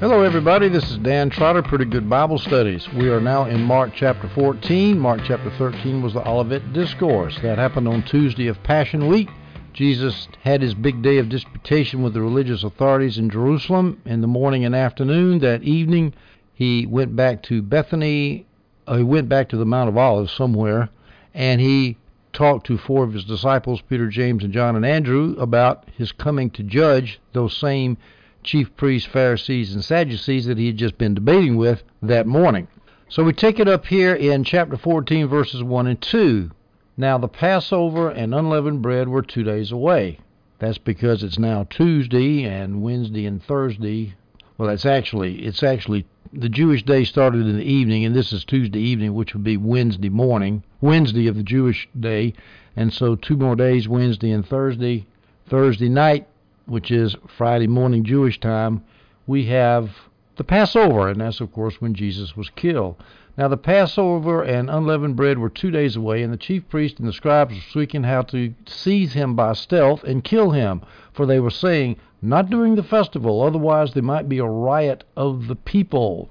Hello, everybody. This is Dan Trotter, Pretty Good Bible Studies. We are now in Mark chapter 14. Mark chapter 13 was the Olivet Discourse. That happened on Tuesday of Passion Week. Jesus had his big day of disputation with the religious authorities in Jerusalem in the morning and afternoon. That evening, he went back to Bethany. Uh, he went back to the Mount of Olives somewhere, and he talked to four of his disciples, Peter, James, and John and Andrew, about his coming to judge those same chief priests, Pharisees, and Sadducees that he had just been debating with that morning. So we take it up here in chapter 14, verses 1 and 2. Now the Passover and unleavened bread were two days away. That's because it's now Tuesday and Wednesday and Thursday. Well, that's actually it's actually the Jewish day started in the evening, and this is Tuesday evening, which would be Wednesday morning, Wednesday of the Jewish day, and so two more days, Wednesday and Thursday. Thursday night which is Friday morning Jewish time, we have the Passover, and that's, of course, when Jesus was killed. Now, the Passover and unleavened bread were two days away, and the chief priests and the scribes were seeking how to seize him by stealth and kill him, for they were saying, Not during the festival, otherwise there might be a riot of the people.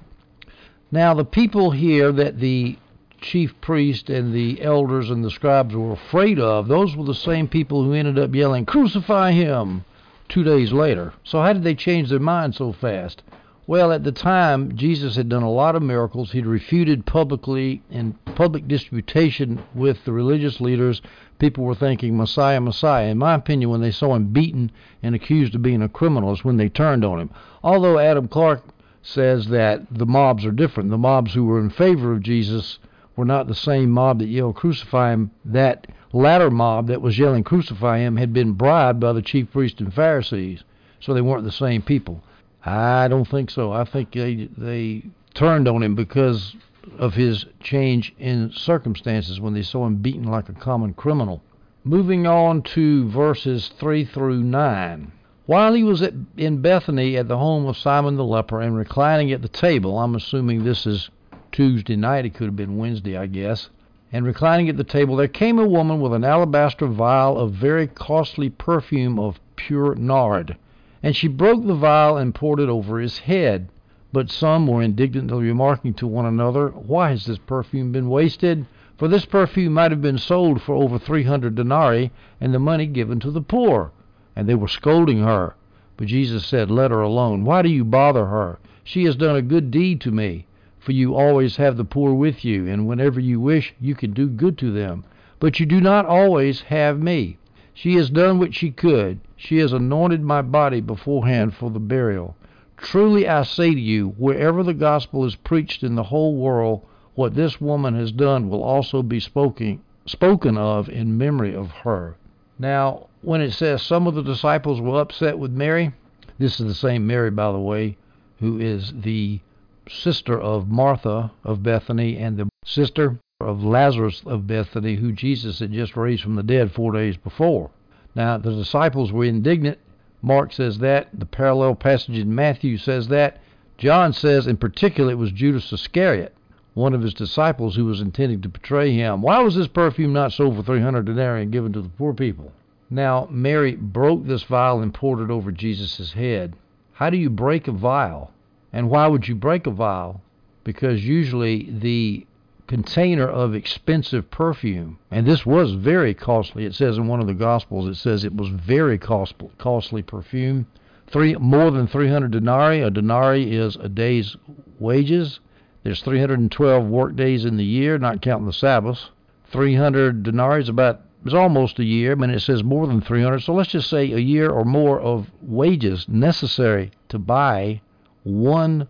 Now, the people here that the chief priest and the elders and the scribes were afraid of, those were the same people who ended up yelling, Crucify him! Two days later. So, how did they change their mind so fast? Well, at the time, Jesus had done a lot of miracles. He'd refuted publicly in public disputation with the religious leaders. People were thinking, Messiah, Messiah. In my opinion, when they saw him beaten and accused of being a criminal, is when they turned on him. Although Adam Clarke says that the mobs are different. The mobs who were in favor of Jesus were not the same mob that yelled, Crucify him. That latter mob that was yelling crucify him had been bribed by the chief priests and Pharisees, so they weren't the same people. I don't think so. I think they they turned on him because of his change in circumstances when they saw him beaten like a common criminal. Moving on to verses 3 through 9. While he was at, in Bethany at the home of Simon the leper and reclining at the table, I'm assuming this is Tuesday night, it could have been Wednesday, I guess and reclining at the table there came a woman with an alabaster vial of very costly perfume of pure nard. And she broke the vial and poured it over his head. But some were indignantly remarking to one another, Why has this perfume been wasted? For this perfume might have been sold for over three hundred denarii, and the money given to the poor. And they were scolding her. But Jesus said, Let her alone. Why do you bother her? She has done a good deed to me for you always have the poor with you, and whenever you wish, you can do good to them. But you do not always have me. She has done what she could. She has anointed my body beforehand for the burial. Truly I say to you, wherever the gospel is preached in the whole world, what this woman has done will also be spoken spoken of in memory of her. Now, when it says some of the disciples were upset with Mary, this is the same Mary, by the way, who is the sister of Martha of Bethany and the sister of Lazarus of Bethany, who Jesus had just raised from the dead four days before. Now, the disciples were indignant. Mark says that. The parallel passage in Matthew says that. John says, in particular, it was Judas Iscariot, one of his disciples, who was intending to betray him. Why was this perfume not sold for 300 denarii and given to the poor people? Now, Mary broke this vial and poured it over Jesus' head. How do you break a vial? And why would you break a vial? Because usually the container of expensive perfume, and this was very costly. It says in one of the Gospels, it says it was very costly, costly perfume. Three more than 300 denarii. A denarii is a day's wages. There's 312 work days in the year, not counting the Sabbaths. 300 denarii is about is almost a year. I mean, it says more than 300. So let's just say a year or more of wages necessary to buy one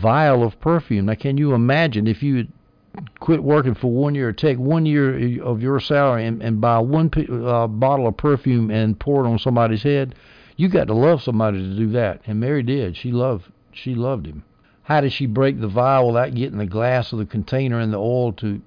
vial of perfume. Now, can you imagine if you quit working for one year, take one year of your salary and, and buy one uh, bottle of perfume and pour it on somebody's head? You got to love somebody to do that, and Mary did. She loved she loved him. How did she break the vial without getting the glass of the container and the oil to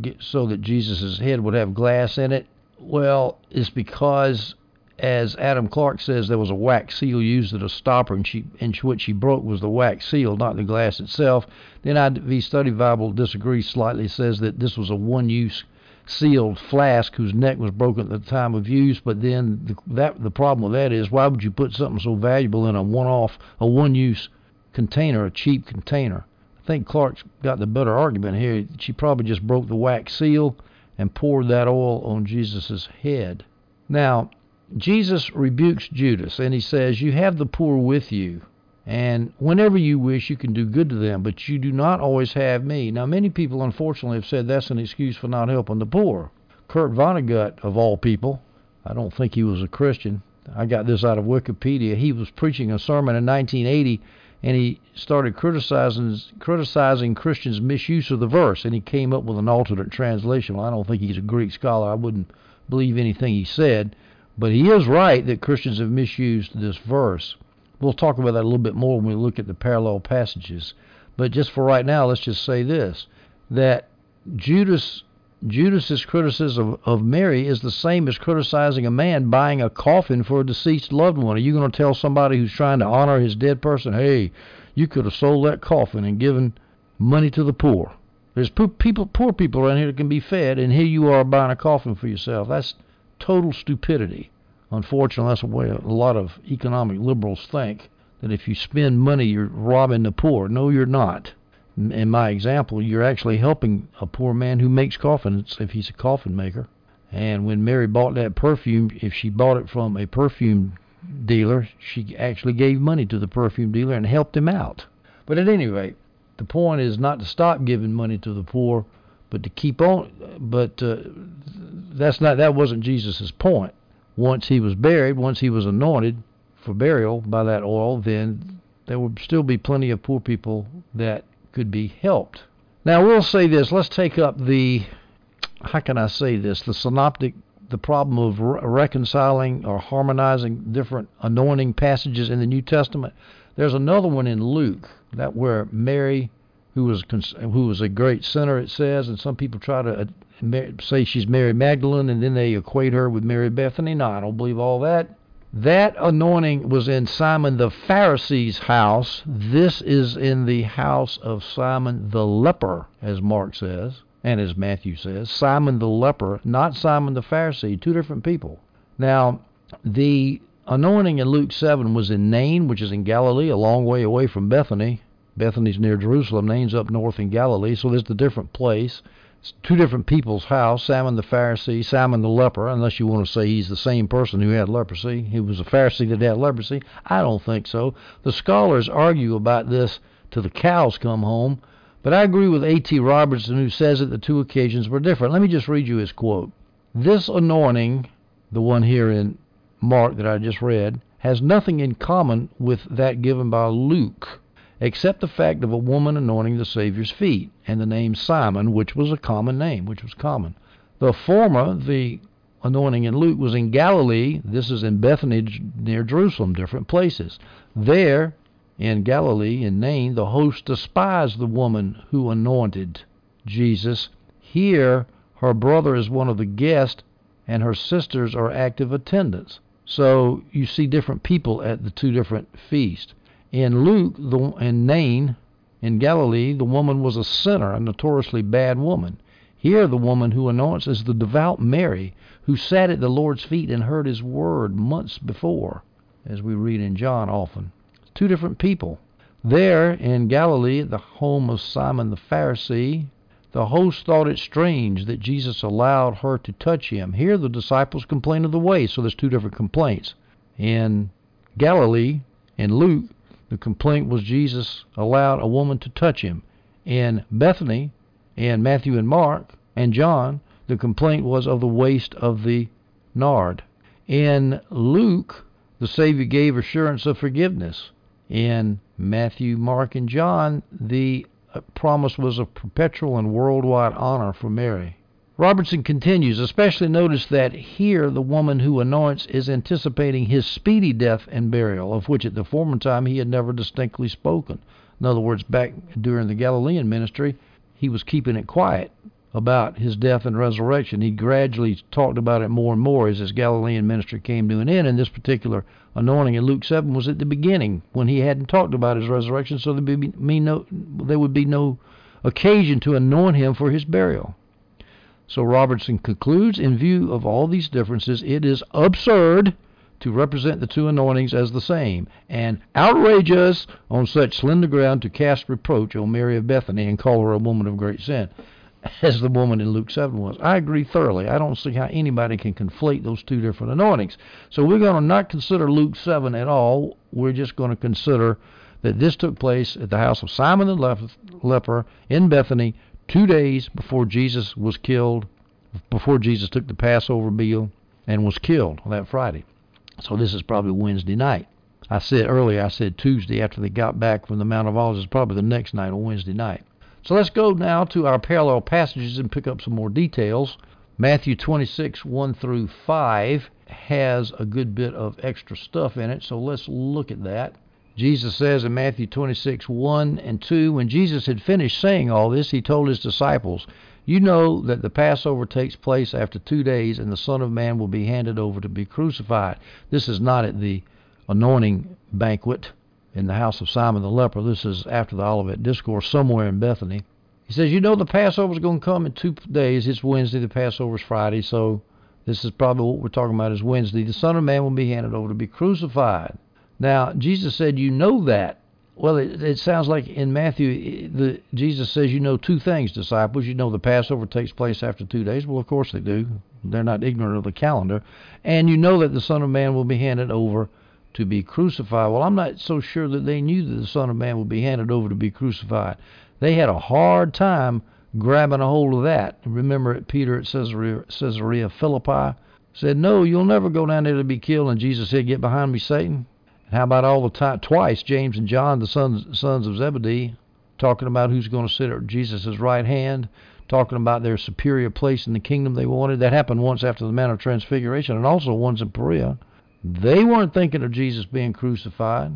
get so that Jesus' head would have glass in it? Well, it's because as Adam Clarke says, there was a wax seal used as a stopper, and she and what she broke was the wax seal, not the glass itself. The NIV Study Bible disagrees slightly, says that this was a one-use sealed flask whose neck was broken at the time of use. But then the, that the problem with that is, why would you put something so valuable in a one-off, a one-use container, a cheap container. I think Clarke's got the better argument here. She probably just broke the wax seal and poured that oil on Jesus' head. Now, Jesus rebukes Judas and he says, You have the poor with you, and whenever you wish, you can do good to them, but you do not always have me. Now, many people, unfortunately, have said that's an excuse for not helping the poor. Kurt Vonnegut, of all people, I don't think he was a Christian. I got this out of Wikipedia. He was preaching a sermon in 1980 and he started criticizing criticizing Christians' misuse of the verse, and he came up with an alternate translation. Well, I don't think he's a Greek scholar. I wouldn't believe anything he said, but he is right that Christians have misused this verse. We'll talk about that a little bit more when we look at the parallel passages. But just for right now, let's just say this: that Judas Judas's criticism of, Mary is the same as criticizing a man buying a coffin for a deceased loved one. Are you going to tell somebody who's trying to honor his dead person, "Hey, you could have sold that coffin and given money to the poor"? There's poor people, poor people around here that can be fed, and here you are buying a coffin for yourself. That's total stupidity. Unfortunately, that's the way a lot of economic liberals think. That if you spend money, you're robbing the poor. No, you're not in my example, you're actually helping a poor man who makes coffins if he's a coffin maker. And when Mary bought that perfume, if she bought it from a perfume dealer, she actually gave money to the perfume dealer and helped him out. But at any rate, the point is not to stop giving money to the poor, but to keep on. But uh, that's not that wasn't Jesus's point. Once he was buried, once he was anointed for burial by that oil, then there would still be plenty of poor people that could be helped. Now, we'll say this. Let's take up the, how can I say this, the synoptic, the problem of re- reconciling or harmonizing different anointing passages in the New Testament. There's another one in Luke that where Mary, who was who was a great sinner, it says, and some people try to uh, say she's Mary Magdalene, and then they equate her with Mary Bethany. No, I don't believe all that. That anointing was in Simon the Pharisee's house. This is in the house of Simon the leper, as Mark says, and as Matthew says. Simon the leper, not Simon the Pharisee, two different people. Now, the anointing in Luke 7 was in Nain, which is in Galilee, a long way away from Bethany. Bethany's near Jerusalem, Nain's up north in Galilee, so there's a different place two different people's house Simon the Pharisee, Simon the leper, unless you want to say he's the same person who had leprosy. He was a Pharisee that had leprosy. I don't think so. The scholars argue about this till the cows come home, but I agree with A.T. Robertson who says that the two occasions were different. Let me just read you his quote. This anointing, the one here in Mark that I just read, has nothing in common with that given by Luke except the fact of a woman anointing the Savior's feet, and the name Simon, which was a common name, which was common. The former, the anointing in Luke, was in Galilee. This is in Bethany near Jerusalem, different places. There, in Galilee, in Nain, the host despised the woman who anointed Jesus. Here, her brother is one of the guests, and her sisters are active attendants. So you see different people at the two different feasts. In Luke, the, in Nain, in Galilee, the woman was a sinner, a notoriously bad woman. Here, the woman who anoints is the devout Mary, who sat at the Lord's feet and heard his word months before, as we read in John often. Two different people. There, in Galilee, the home of Simon the Pharisee, the host thought it strange that Jesus allowed her to touch him. Here, the disciples complain of the way, so there's two different complaints. In Galilee, in Luke, the complaint was Jesus allowed a woman to touch him. In Bethany, in Matthew and Mark, and John, the complaint was of the waste of the nard. In Luke, the Savior gave assurance of forgiveness. In Matthew, Mark, and John, the promise was of perpetual and worldwide honor for Mary. Robertson continues, especially notice that here the woman who anoints is anticipating his speedy death and burial, of which at the former time he had never distinctly spoken. In other words, back during the Galilean ministry, he was keeping it quiet about his death and resurrection. He gradually talked about it more and more as his Galilean ministry came to an end. And this particular anointing in Luke 7 was at the beginning when he hadn't talked about his resurrection, so there would be no, there would be no occasion to anoint him for his burial. So Robertson concludes, in view of all these differences, it is absurd to represent the two anointings as the same, and outrage us on such slender ground to cast reproach on Mary of Bethany and call her a woman of great sin, as the woman in Luke 7 was. I agree thoroughly. I don't see how anybody can conflate those two different anointings. So we're going to not consider Luke 7 at all. We're just going to consider that this took place at the house of Simon the leper in Bethany two days before Jesus was killed, before Jesus took the Passover meal and was killed on that Friday. So this is probably Wednesday night. I said earlier, I said Tuesday after they got back from the Mount of Olives. Probably the next night on Wednesday night. So let's go now to our parallel passages and pick up some more details. Matthew 26, 1 through 5 has a good bit of extra stuff in it, so let's look at that. Jesus says in Matthew 26, 1 and 2, when Jesus had finished saying all this, he told his disciples, You know that the Passover takes place after two days, and the Son of Man will be handed over to be crucified. This is not at the anointing banquet in the house of Simon the leper. This is after the Olivet Discourse, somewhere in Bethany. He says, You know, the Passover's going to come in two days. It's Wednesday, the Passover's Friday, so this is probably what we're talking about is Wednesday. The Son of Man will be handed over to be crucified. Now, Jesus said, You know that. Well, it, it sounds like in Matthew, eh, the, Jesus says, You know two things, disciples. You know the Passover takes place after two days. Well, of course they do. They're not ignorant of the calendar. And you know that the Son of Man will be handed over to be crucified. Well, I'm not so sure that they knew that the Son of Man would be handed over to be crucified. They had a hard time grabbing a hold of that. Remember it Peter at Caesarea, Caesarea Philippi said, No, you'll never go down there to be killed. And Jesus said, Get behind me, Satan. How about all the time, twice, James and John, the sons, sons of Zebedee, talking about who's going to sit at Jesus' right hand, talking about their superior place in the kingdom they wanted. That happened once after the Mount of Transfiguration, and also once in Perea. They weren't thinking of Jesus being crucified.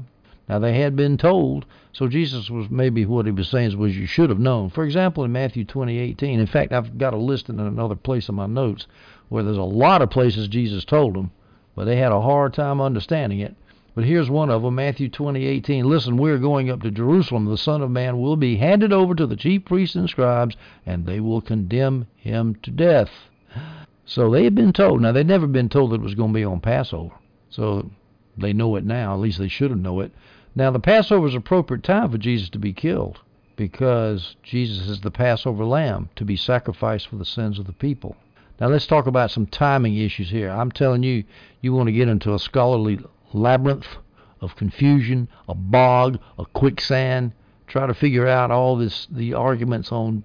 Now they had been told, so Jesus was maybe what he was saying was you should have known. For example, in Matthew 20:18, in fact, I've got a list in another place in my notes where there's a lot of places Jesus told them, but they had a hard time understanding it. But here's one of them, Matthew 20:18. Listen, we're going up to Jerusalem. The Son of Man will be handed over to the chief priests and scribes, and they will condemn him to death. So they had been told. Now they'd never been told that it was going to be on Passover. So they know it now. At least they should have know it. Now the Passover is appropriate time for Jesus to be killed because Jesus is the Passover lamb to be sacrificed for the sins of the people. Now let's talk about some timing issues here. I'm telling you, you want to get into a scholarly labyrinth of confusion, a bog, a quicksand, try to figure out all this the arguments on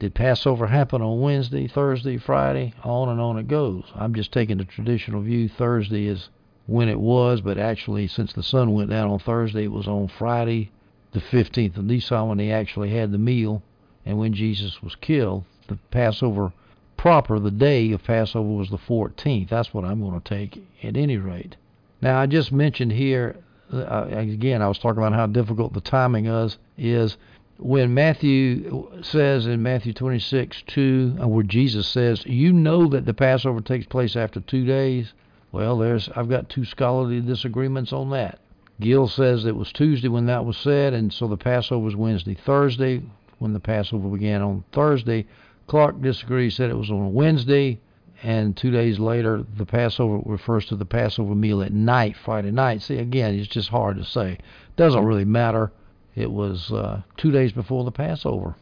did Passover happen on Wednesday, Thursday, Friday, on and on it goes. I'm just taking the traditional view. Thursday is when it was, but actually, since the sun went down on Thursday, it was on Friday, the 15th of Nisan, when they actually had the meal, and when Jesus was killed. The Passover proper, the day of Passover was the 14th. That's what I'm going to take at any rate. Now, I just mentioned here, uh, again, I was talking about how difficult the timing is, is when Matthew says in Matthew 26, 2, uh, where Jesus says, You know that the Passover takes place after two days. Well, there's I've got two scholarly disagreements on that. Gill says it was Tuesday when that was said, and so the Passover was Wednesday. Thursday, when the Passover began on Thursday. Clarke disagrees, said it was on Wednesday, and two days later, the Passover refers to the Passover meal at night, Friday night. See, again, it's just hard to say. Doesn't really matter. It was uh, two days before the Passover.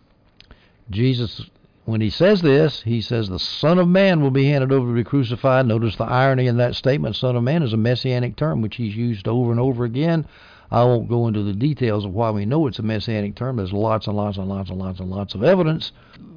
Jesus when he says this, he says the Son of Man will be handed over to be crucified. Notice the irony in that statement. Son of Man is a messianic term which he's used over and over again. I won't go into the details of why we know it's a messianic term. There's lots and lots and lots and lots and lots of evidence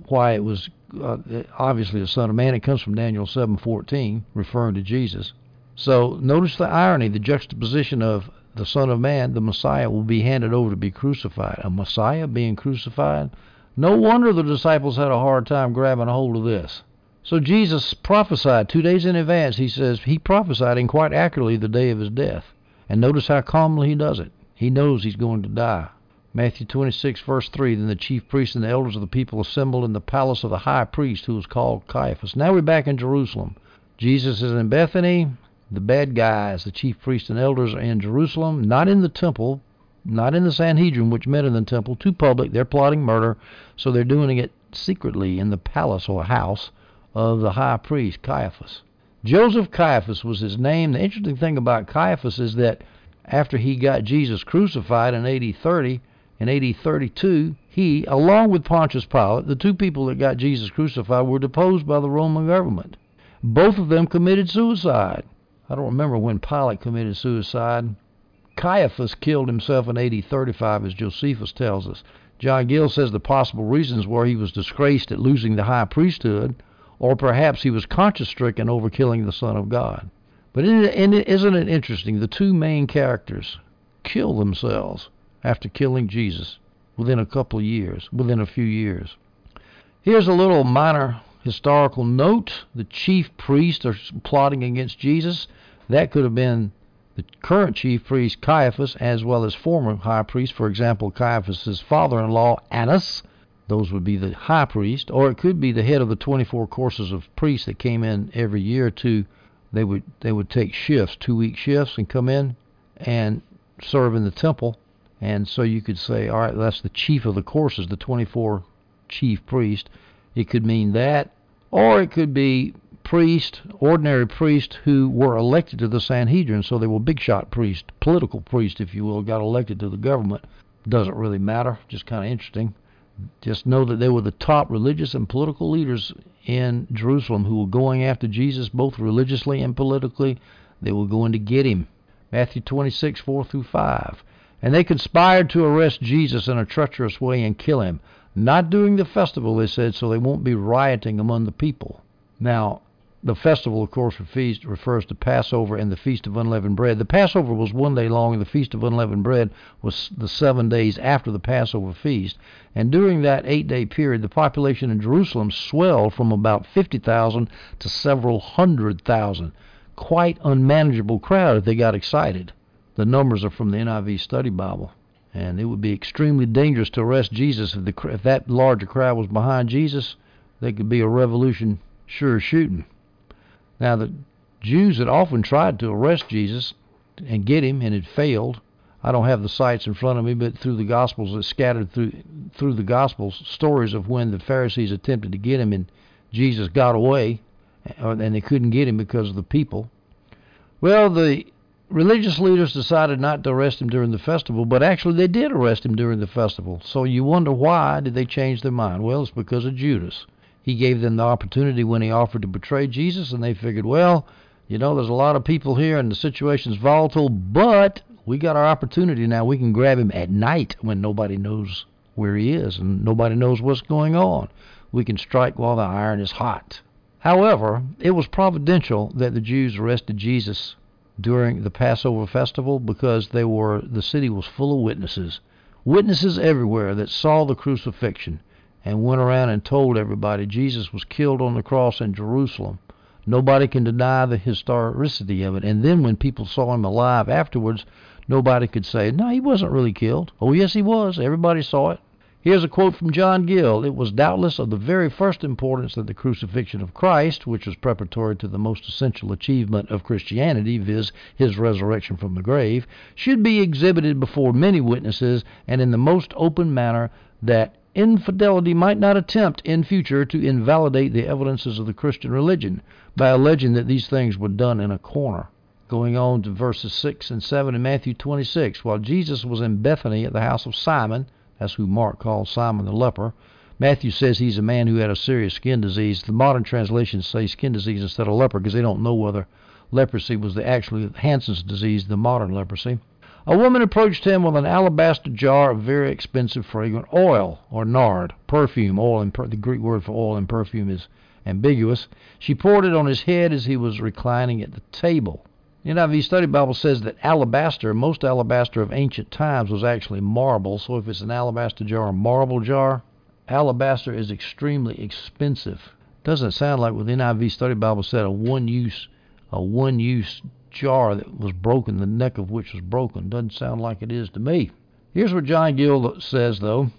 why it was uh, obviously the Son of Man. It comes from Daniel 7:14, referring to Jesus. So notice the irony, the juxtaposition of the Son of Man, the Messiah, will be handed over to be crucified. A Messiah being crucified no wonder the disciples had a hard time grabbing a hold of this. So Jesus prophesied two days in advance. He says he prophesied and quite accurately the day of his death. And notice how calmly he does it. He knows he's going to die. Matthew 26, verse 3 Then the chief priests and the elders of the people assembled in the palace of the high priest, who was called Caiaphas. Now we're back in Jerusalem. Jesus is in Bethany. The bad guys, the chief priests and elders, are in Jerusalem, not in the temple, not in the Sanhedrin, which met in the temple, too public. They're plotting murder, so they're doing it secretly in the palace or house of the high priest, Caiaphas. Joseph Caiaphas was his name. The interesting thing about Caiaphas is that after he got Jesus crucified in AD 30, in AD 32, he, along with Pontius Pilate, the two people that got Jesus crucified, were deposed by the Roman government. Both of them committed suicide. I don't remember when Pilate committed suicide. Caiaphas killed himself in AD 35, as Josephus tells us. John Gill says the possible reasons were he was disgraced at losing the high priesthood, or perhaps he was conscience stricken over killing the Son of God. But isn't it interesting? The two main characters kill themselves after killing Jesus within a couple of years, within a few years. Here's a little minor historical note. The chief priests are plotting against Jesus. That could have been the current chief priest Caiaphas, as well as former high priest, for example, Caiaphas's father-in-law Annas. Those would be the high priest, or it could be the head of the 24 courses of priests that came in every year to. They would they would take shifts, two week shifts, and come in and serve in the temple. And so you could say, all right, that's the chief of the courses, the 24 chief priest. It could mean that, or it could be priest, ordinary priest who were elected to the Sanhedrin, so they were big shot priests, political priests, if you will, got elected to the government. Doesn't really matter, just kind of interesting. Just know that they were the top religious and political leaders in Jerusalem who were going after Jesus both religiously and politically. They were going to get him. Matthew 26, 4 through 5. And they conspired to arrest Jesus in a treacherous way and kill him. Not during the festival, they said, so they won't be rioting among the people. Now, the festival, of course, refers to Passover and the Feast of Unleavened Bread. The Passover was one day long, and the Feast of Unleavened Bread was the seven days after the Passover feast. And during that eight day period, the population in Jerusalem swelled from about 50,000 to several hundred thousand. Quite unmanageable crowd if they got excited. The numbers are from the NIV Study Bible. And it would be extremely dangerous to arrest Jesus if, the, if that larger crowd was behind Jesus. There could be a revolution sure shooting. Now, the Jews had often tried to arrest Jesus and get him, and had failed. I don't have the sites in front of me, but through the Gospels, it's scattered through through the Gospels stories of when the Pharisees attempted to get him, and Jesus got away, uh, and they couldn't get him because of the people. Well, the religious leaders decided not to arrest him during the festival, but actually they did arrest him during the festival. So you wonder why did they change their mind? Well, it's because of Judas. He gave them the opportunity when he offered to betray Jesus, and they figured, well, you know, there's a lot of people here, and the situation's volatile, but we got our opportunity now. We can grab him at night when nobody knows where he is and nobody knows what's going on. We can strike while the iron is hot. However, it was providential that the Jews arrested Jesus during the Passover festival because they were the city was full of witnesses, witnesses everywhere that saw the crucifixion and went around and told everybody Jesus was killed on the cross in Jerusalem. Nobody can deny the historicity of it. And then when people saw him alive afterwards, nobody could say, no, he wasn't really killed. Oh, yes, he was. Everybody saw it. Here's a quote from John Gill. It was doubtless of the very first importance that the crucifixion of Christ, which was preparatory to the most essential achievement of Christianity, viz., his resurrection from the grave, should be exhibited before many witnesses and in the most open manner that infidelity might not attempt in future to invalidate the evidences of the Christian religion by alleging that these things were done in a corner. Going on to verses 6 and 7 in Matthew 26. While Jesus was in Bethany at the house of Simon, that's who Mark calls Simon the leper, Matthew says he's a man who had a serious skin disease. The modern translations say skin disease instead of leper because they don't know whether leprosy was the actually Hansen's disease, the modern leprosy. A woman approached him with an alabaster jar of very expensive fragrant oil, or nard, perfume. Oil and per- the Greek word for oil and perfume is ambiguous. She poured it on his head as he was reclining at the table. The NIV Study Bible says that alabaster, most alabaster of ancient times, was actually marble. So if it's an alabaster jar, a marble jar, alabaster is extremely expensive. Doesn't sound like what the NIV Study Bible said a one-use, a one-use jar that was broken, the neck of which was broken. Doesn't sound like it is to me. Here's what John Gill says, though.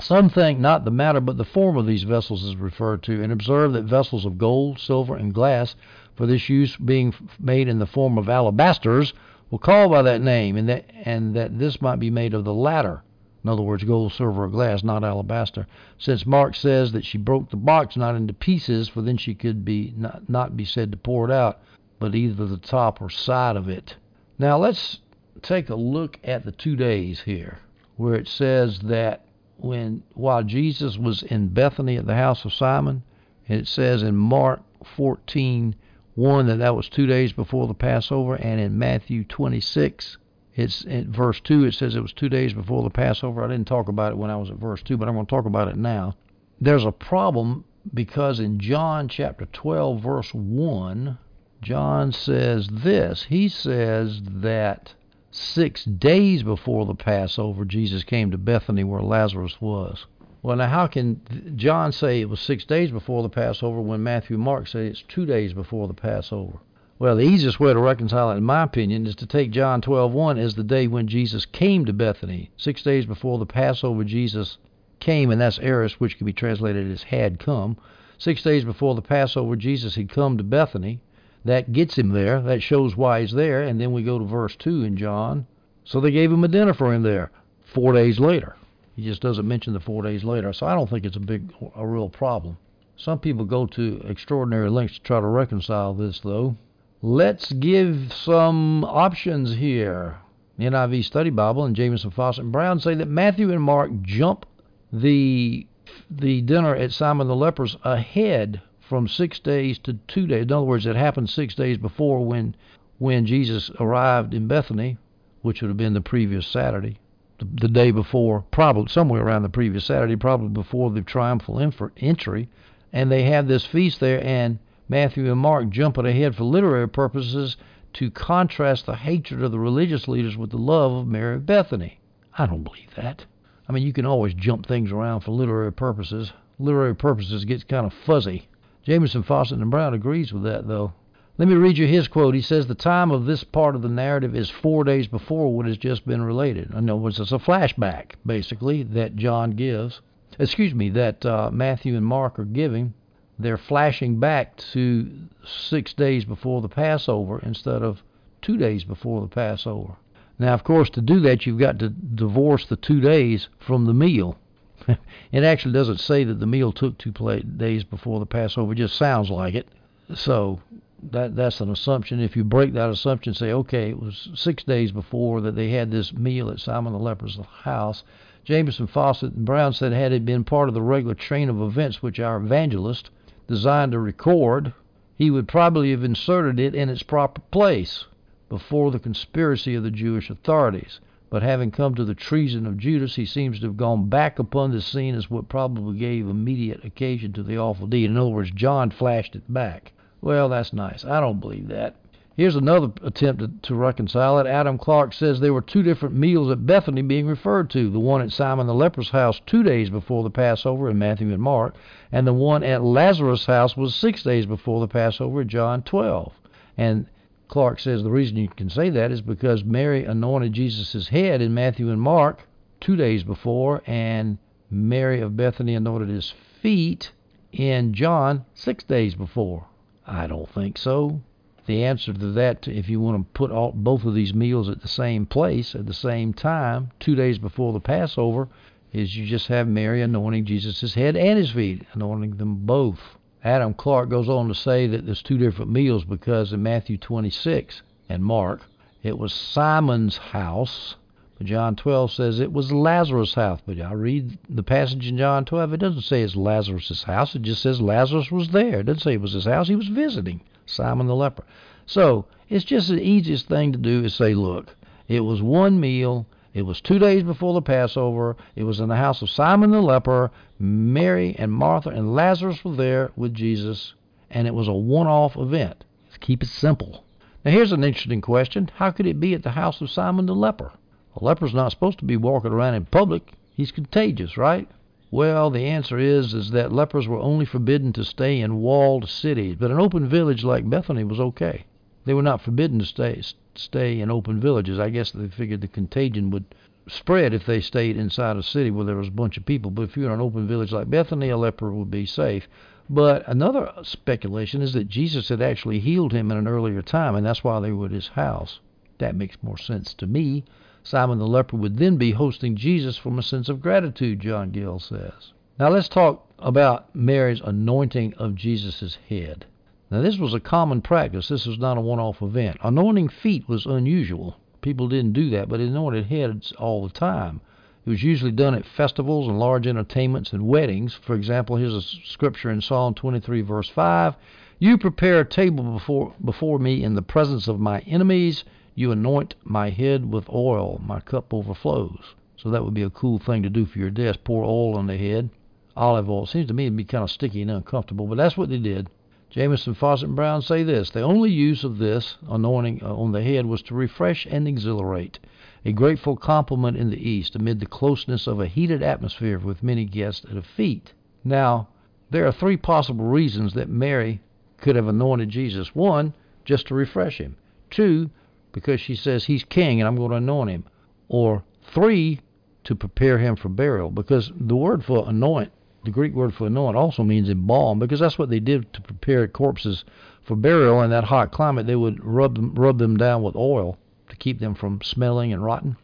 Some think not the matter, but the form of these vessels is referred to, and observe that vessels of gold, silver, and glass, for this use being made in the form of alabasters, were called by that name, and that, and that this might be made of the latter. In other words, gold, silver, or glass, not alabaster. Since Mark says that she broke the box not into pieces, for then she could be not, not be said to pour it out, but either the top or side of it. Now let's take a look at the two days here, where it says that when while Jesus was in Bethany at the house of Simon, it says in Mark 14 1 that that was two days before the Passover, and in Matthew 26, it's in verse 2, it says it was two days before the Passover. I didn't talk about it when I was at verse 2, but I'm going to talk about it now. There's a problem because in John chapter 12, verse 1, John says this. He says that six days before the Passover, Jesus came to Bethany where Lazarus was. Well, now how can John say it was six days before the Passover when Matthew Mark say it's two days before the Passover? Well, the easiest way to reconcile it, in my opinion, is to take John 12:1 as the day when Jesus came to Bethany. Six days before the Passover, Jesus came, and that's eris, which can be translated as had come. Six days before the Passover, Jesus had come to Bethany. That gets him there. That shows why he's there. And then we go to verse 2 in John. So they gave him a dinner for him there four days later. He just doesn't mention the four days later. So I don't think it's a big, a real problem. Some people go to extraordinary lengths to try to reconcile this, though. Let's give some options here. NIV Study Bible and Jamieson, Fausset, and Brown say that Matthew and Mark jump the the dinner at Simon the leper's ahead from six days to two days. In other words, it happened six days before when when Jesus arrived in Bethany, which would have been the previous Saturday the, day before, probably somewhere around the previous Saturday, probably before the triumphal entry, and they have this feast there, and Matthew and Mark jumping ahead for literary purposes to contrast the hatred of the religious leaders with the love of Mary of Bethany. I don't believe that. I mean, you can always jump things around for literary purposes. Literary purposes gets kind of fuzzy. Jamieson Fausset, and Brown agrees with that, though. Let me read you his quote. He says the time of this part of the narrative is four days before what has just been related. In other words, it's a flashback, basically, that John gives. Excuse me, that uh, Matthew and Mark are giving. They're flashing back to six days before the Passover instead of two days before the Passover. Now, of course, to do that, you've got to divorce the two days from the meal. it actually doesn't say that the meal took two days before the Passover. It just sounds like it. So that that's an assumption. If you break that assumption, say, okay, it was six days before that they had this meal at Simon the leper's house. Jamieson, Fausset, and Brown said had it been part of the regular train of events which our evangelist designed to record, he would probably have inserted it in its proper place before the conspiracy of the Jewish authorities. But having come to the treason of Judas, he seems to have gone back upon the scene as what probably gave immediate occasion to the awful deed. In other words, John flashed it back. Well, that's nice. I don't believe that. Here's another attempt to, to, reconcile it. Adam Clarke says there were two different meals at Bethany being referred to the one at Simon the leper's house two days before the Passover in Matthew and Mark, and the one at Lazarus' house was six days before the Passover in John 12. And Clarke says the reason you can say that is because Mary anointed Jesus' head in Matthew and Mark two days before, and Mary of Bethany anointed his feet in John six days before. I don't think so. The answer to that, if you want to put all, both of these meals at the same place at the same time, two days before the Passover, is you just have Mary anointing Jesus' head and his feet, anointing them both. Adam Clarke goes on to say that there's two different meals because in Matthew 26 and Mark, it was Simon's house John 12 says it was Lazarus' house. But I read the passage in John 12. It doesn't say it's Lazarus' house. It just says Lazarus was there. It doesn't say it was his house. He was visiting Simon the leper. So it's just the easiest thing to do is say, look, it was one meal. It was two days before the Passover. It was in the house of Simon the leper. Mary and Martha and Lazarus were there with Jesus, and it was a one-off event. Let's keep it simple. Now here's an interesting question: How could it be at the house of Simon the leper? A leper's not supposed to be walking around in public. He's contagious, right? Well, the answer is is that lepers were only forbidden to stay in walled cities, but an open village like Bethany was okay. They were not forbidden to stay stay in open villages. I guess they figured the contagion would spread if they stayed inside a city where there was a bunch of people. But if you're in an open village like Bethany, a leper would be safe. But another speculation is that Jesus had actually healed him in an earlier time, and that's why they were at his house. That makes more sense to me. Simon the leper would then be hosting Jesus from a sense of gratitude, John Gill says. Now let's talk about Mary's anointing of Jesus' head. Now, this was a common practice. This was not a one off event. Anointing feet was unusual. People didn't do that, but anointed heads all the time. It was usually done at festivals and large entertainments and weddings. For example, here's a scripture in Psalm 23, verse 5. You prepare a table before, before me in the presence of my enemies. You anoint my head with oil. My cup overflows. So that would be a cool thing to do for your desk. Pour oil on the head. Olive oil. Seems to me to be kind of sticky and uncomfortable, but that's what they did. Jamieson, Fausset, and Brown say this The only use of this anointing uh, on the head was to refresh and exhilarate, a grateful compliment in the East amid the closeness of a heated atmosphere with many guests at a feast. Now, there are three possible reasons that Mary could have anointed Jesus. One, just to refresh him. Two, because she says he's king and I'm going to anoint him. Or three, to prepare him for burial. Because the word for anoint the Greek word for anoint also means embalm because that's what they did to prepare corpses for burial in that hot climate. They would rub them, rub them down with oil to keep them from smelling and rotting,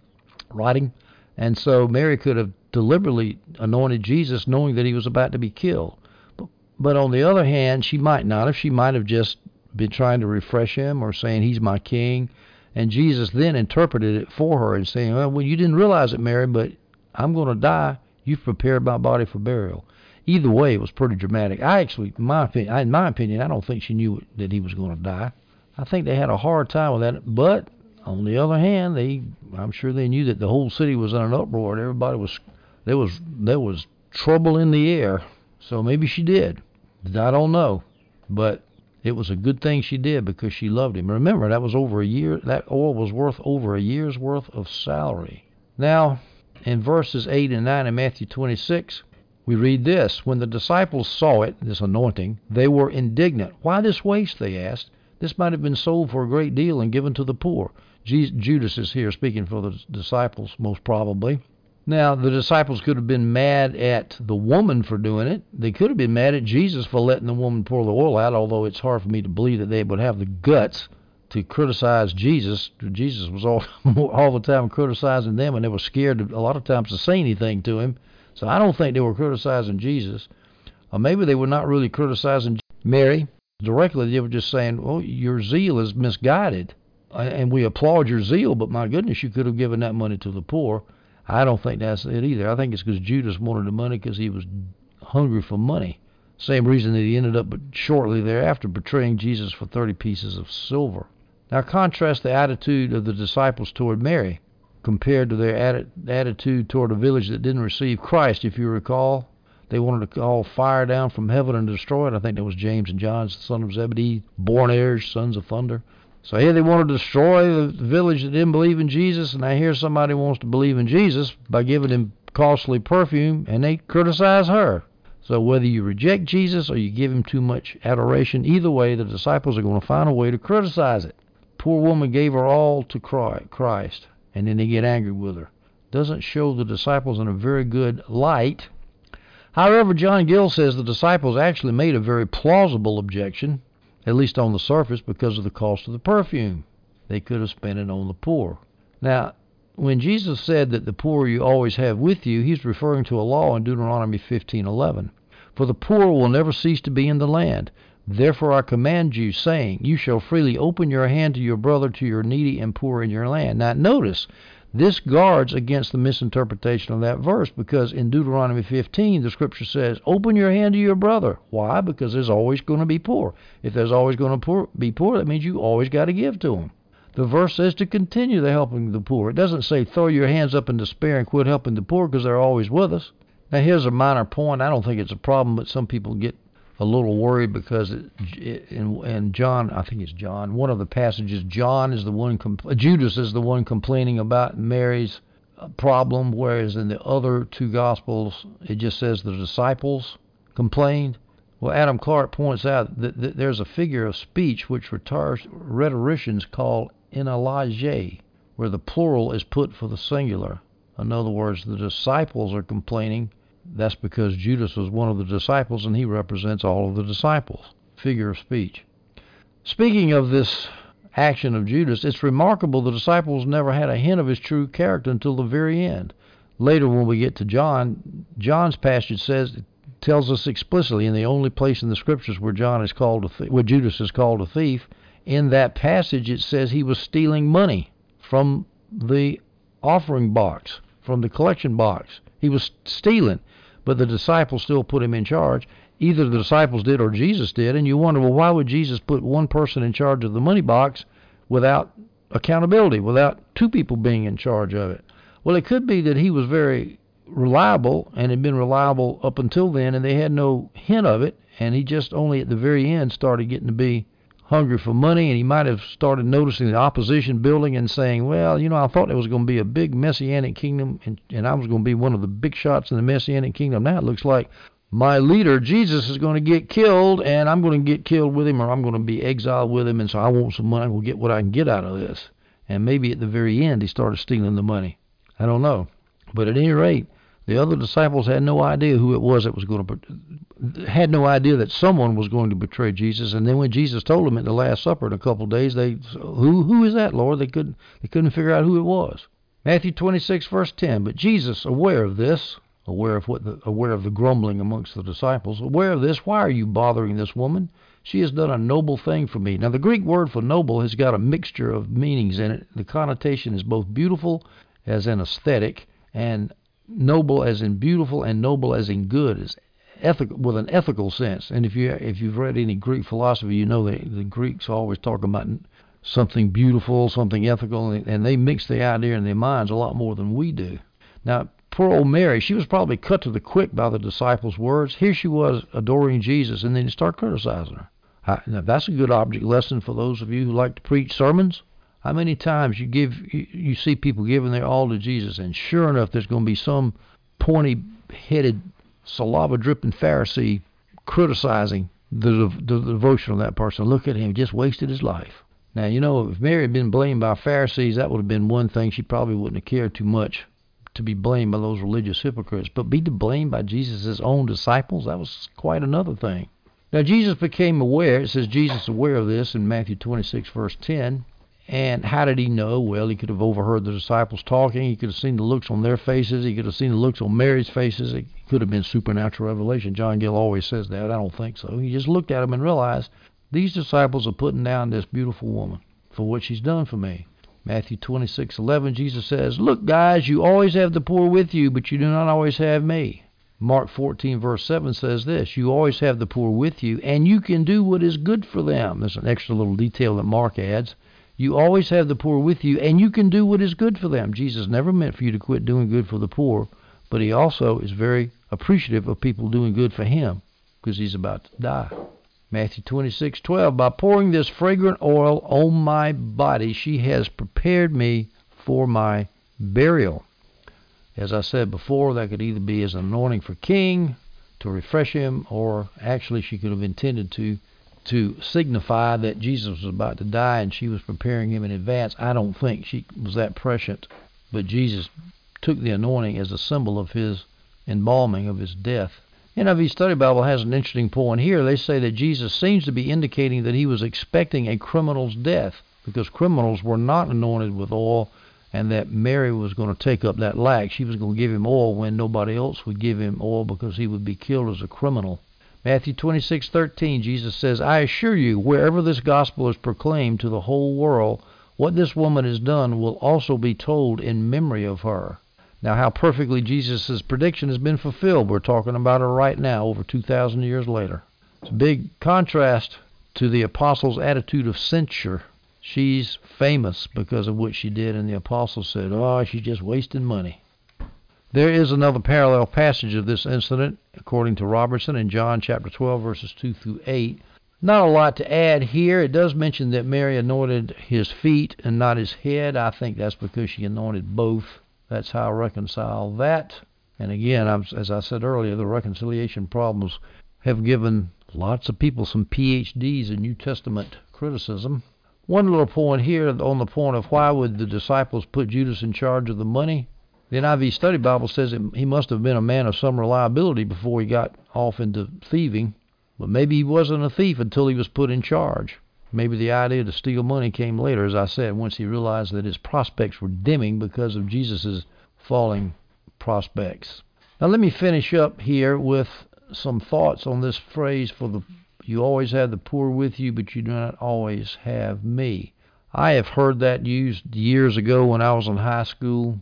rotting. And so Mary could have deliberately anointed Jesus knowing that he was about to be killed. But, but on the other hand, she might not have. She might have just been trying to refresh him or saying, He's my king. And Jesus then interpreted it for her and saying, Well, you didn't realize it, Mary, but I'm going to die. You've prepared my body for burial either way, it was pretty dramatic. I actually, my opinion, in my opinion, I don't think she knew that he was going to die. I think they had a hard time with that. But on the other hand, they, I'm sure they knew that the whole city was in an uproar. And everybody was, there was, there was trouble in the air. So maybe she did. I don't know, but it was a good thing she did because she loved him. Remember, that was over a year. That oil was worth over a year's worth of salary. Now, in verses 8 and 9 in Matthew 26, we read this When the disciples saw it, this anointing, they were indignant. Why this waste? They asked. This might have been sold for a great deal and given to the poor. Jesus, Judas is here speaking for the disciples, most probably. Now, the disciples could have been mad at the woman for doing it. They could have been mad at Jesus for letting the woman pour the oil out, although it's hard for me to believe that they would have the guts to criticize Jesus. Jesus was all all the time criticizing them, and they were scared a lot of times to say anything to him. So I don't think they were criticizing Jesus. Or maybe they were not really criticizing Mary directly. They were just saying, well, your zeal is misguided, and we applaud your zeal, but my goodness, you could have given that money to the poor." I don't think that's it either. I think it's because Judas wanted the money because he was hungry for money. Same reason that he ended up shortly thereafter betraying Jesus for 30 pieces of silver. Now contrast the attitude of the disciples toward Mary compared to their atti- attitude toward a village that didn't receive Christ. If you recall, they wanted to call fire down from heaven and destroy it. I think that was James and John, son of Zebedee, Boanerges, sons of thunder. So here they want to destroy the village that didn't believe in Jesus, and I hear somebody wants to believe in Jesus by giving him costly perfume, and they criticize her. So whether you reject Jesus or you give him too much adoration, either way, the disciples are going to find a way to criticize it. Poor woman gave her all to Christ and then they get angry with her. Doesn't show the disciples in a very good light. However, John Gill says the disciples actually made a very plausible objection, at least on the surface, because of the cost of the perfume. They could have spent it on the poor. Now, when Jesus said that the poor you always have with you, he's referring to a law in Deuteronomy 15:11. For the poor will never cease to be in the land. Therefore I command you, saying, You shall freely open your hand to your brother, to your needy and poor in your land. Now notice, this guards against the misinterpretation of that verse because in Deuteronomy 15 the scripture says, Open your hand to your brother. Why? Because there's always going to be poor. If there's always going to be poor, that means you always got to give to them. The verse says to continue the helping the poor. It doesn't say throw your hands up in despair and quit helping the poor because they're always with us. Now here's a minor point. I don't think it's a problem, but some people get a little worried because it, it, John, I think it's John, one of the passages, John is the one, compl- Judas is the one complaining about Mary's uh, problem, whereas in the other two Gospels, it just says the disciples complained. Well, Adam Clarke points out that, that there's a figure of speech which rhetoricians call enallage, where the plural is put for the singular. In other words, the disciples are complaining that's because Judas was one of the disciples and he represents all of the disciples. Figure of speech. Speaking of this action of Judas, it's remarkable the disciples never had a hint of his true character until the very end. Later, when we get to John, John's passage says tells us explicitly in the only place in the scriptures where John is called a th- where Judas is called a thief. In that passage, it says he was stealing money from the offering box, from the collection box. He was stealing, but the disciples still put him in charge. Either the disciples did or Jesus did, and you wonder, well, why would Jesus put one person in charge of the money box without accountability, without two people being in charge of it? Well, it could be that he was very reliable and had been reliable up until then, and they had no hint of it, and he just only at the very end started getting to be hungry for money, and he might have started noticing the opposition building and saying, well, you know, I thought there was going to be a big messianic kingdom, and, and I was going to be one of the big shots in the messianic kingdom. Now it looks like my leader, Jesus, is going to get killed, and I'm going to get killed with him, or I'm going to be exiled with him, and so I want some money. I will get what I can get out of this. And maybe at the very end, he started stealing the money. I don't know. But at any rate, the other disciples had no idea who it was that was going to had no idea that someone was going to betray Jesus. And then when Jesus told them at the Last Supper in a couple of days, they who who is that, Lord? They couldn't they couldn't figure out who it was. Matthew 26 verse 10. But Jesus, aware of this, aware of what the, aware of the grumbling amongst the disciples, aware of this, why are you bothering this woman? She has done a noble thing for me. Now the Greek word for noble has got a mixture of meanings in it. The connotation is both beautiful as an aesthetic and noble as in beautiful and noble as in good is ethical with an ethical sense. And if you if you've read any Greek philosophy, you know that the Greeks always talk about something beautiful, something ethical, and and they mix the idea in their minds a lot more than we do. Now, poor old Mary, she was probably cut to the quick by the disciples' words. Here she was adoring Jesus, and then you start criticizing her. now, that's a good object lesson for those of you who like to preach sermons. How many times you give you, see people giving their all to Jesus, and sure enough, there's going to be some pointy-headed, saliva-dripping Pharisee criticizing the, the, the devotion of that person. Look at him, just wasted his life. Now, you know, if Mary had been blamed by Pharisees, that would have been one thing. She probably wouldn't have cared too much to be blamed by those religious hypocrites. But be blamed by Jesus' own disciples, that was quite another thing. Now, Jesus became aware, it says Jesus aware of this in Matthew 26, verse 10. And how did he know? Well, he could have overheard the disciples talking. He could have seen the looks on their faces. He could have seen the looks on Mary's faces. It could have been supernatural revelation. John Gill always says that. I don't think so. He just looked at them and realized these disciples are putting down this beautiful woman for what she's done for me. Matthew 26:11, Jesus says, "Look, guys, you always have the poor with you, but you do not always have me." Mark 14 verse 7 says this, "You always have the poor with you, and you can do what is good for them." There's an extra little detail that Mark adds. You always have the poor with you, and you can do what is good for them. Jesus never meant for you to quit doing good for the poor, but he also is very appreciative of people doing good for him because he's about to die. Matthew 26:12 By pouring this fragrant oil on my body, she has prepared me for my burial. As I said before, that could either be as an anointing for king to refresh him, or actually she could have intended to to signify that Jesus was about to die and she was preparing him in advance. I don't think she was that prescient, but Jesus took the anointing as a symbol of his embalming of his death. NIV Study Bible has an interesting point here. They say that Jesus seems to be indicating that he was expecting a criminal's death because criminals were not anointed with oil and that Mary was going to take up that lack. She was going to give him oil when nobody else would give him oil because he would be killed as a criminal. Matthew 26:13 Jesus says, "I assure you, wherever this gospel is proclaimed to the whole world, what this woman has done will also be told in memory of her." Now, how perfectly Jesus' prediction has been fulfilled, we're talking about her right now, over 2,000 years later. It's a big contrast to the apostles' attitude of censure. She's famous because of what she did, and the apostles said, Oh, she's just wasting money. There is another parallel passage of this incident, according to Robertson, in John chapter 12, verses 2 through 8. Not a lot to add here. It does mention that Mary anointed his feet and not his head. I think that's because she anointed both. That's how I reconcile that. And again, as I said earlier, the reconciliation problems have given lots of people some PhDs in New Testament criticism. One little point here on the point of why would the disciples put Judas in charge of the money? The NIV Study Bible says that he must have been a man of some reliability before he got off into thieving, but maybe he wasn't a thief until he was put in charge. Maybe the idea to steal money came later, as I said, once he realized that his prospects were dimming because of Jesus' falling prospects. Now, let me finish up here with some thoughts on this phrase for the you always have the poor with you, but you do not always have me. I have heard that used years ago when I was in high school.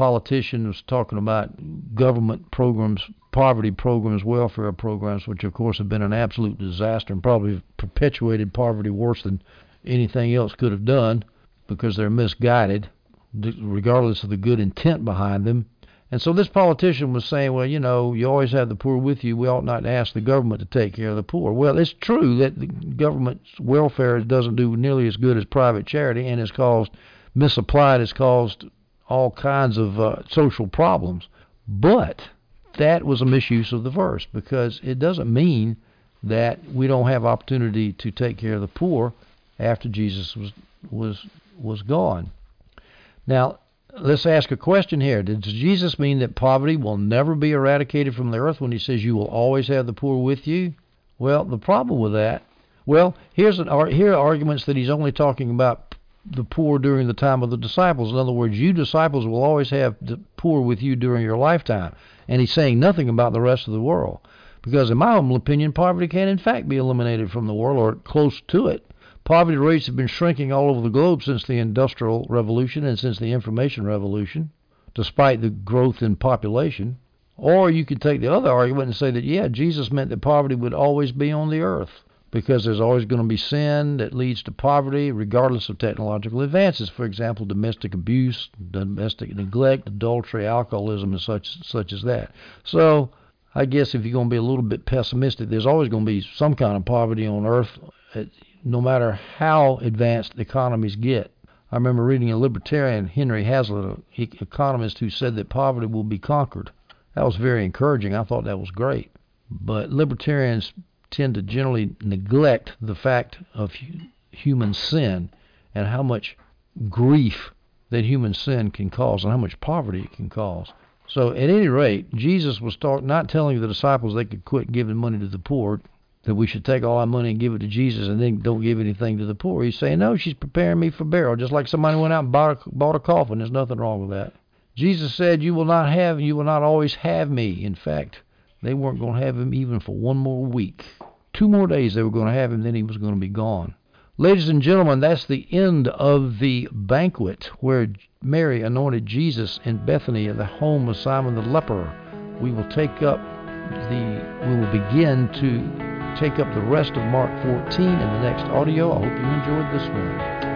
Politician was talking about government programs, poverty programs, welfare programs, which of course have been an absolute disaster and probably perpetuated poverty worse than anything else could have done because they're misguided, regardless of the good intent behind them. And so this politician was saying, well, you know, you always have the poor with you. We ought not to ask the government to take care of the poor. Well, it's true that the government's welfare doesn't do nearly as good as private charity and has caused misapplied, has caused all kinds of uh, social problems. But that was a misuse of the verse because it doesn't mean that we don't have opportunity to take care of the poor after Jesus was was was gone. Now, let's ask a question here. Does Jesus mean that poverty will never be eradicated from the earth when he says you will always have the poor with you? Well, the problem with that, well, here's an here are arguments that he's only talking about the poor during the time of the disciples. In other words, you disciples will always have the poor with you during your lifetime. And he's saying nothing about the rest of the world. Because in my humble opinion, poverty can in fact be eliminated from the world or close to it. Poverty rates have been shrinking all over the globe since the Industrial Revolution and since the Information Revolution, despite the growth in population. Or you could take the other argument and say that, yeah, Jesus meant that poverty would always be on the earth because there's always going to be sin that leads to poverty, regardless of technological advances. For example, domestic abuse, domestic neglect, adultery, alcoholism, and such such as that. So, I guess if you're going to be a little bit pessimistic, there's always going to be some kind of poverty on earth no matter how advanced economies get. I remember reading a libertarian, Henry Hazlitt, an economist, who said that poverty will be conquered. That was very encouraging. I thought that was great. But libertarians tend to generally neglect the fact of human sin and how much grief that human sin can cause and how much poverty it can cause. So, at any rate, Jesus was talk, not telling the disciples they could quit giving money to the poor that we should take all our money and give it to Jesus and then don't give anything to the poor. He's saying, no, she's preparing me for burial, just like somebody went out and bought a, bought a coffin. There's nothing wrong with that. Jesus said, you will not have, you will not always have me. In fact, they weren't going to have him even for one more week. Two more days they were going to have him, then he was going to be gone. Ladies and gentlemen, that's the end of the banquet where Mary anointed Jesus in Bethany at the home of Simon the leper. We will take up the, we will begin to take up the rest of Mark 14 in the next audio. I hope you enjoyed this one.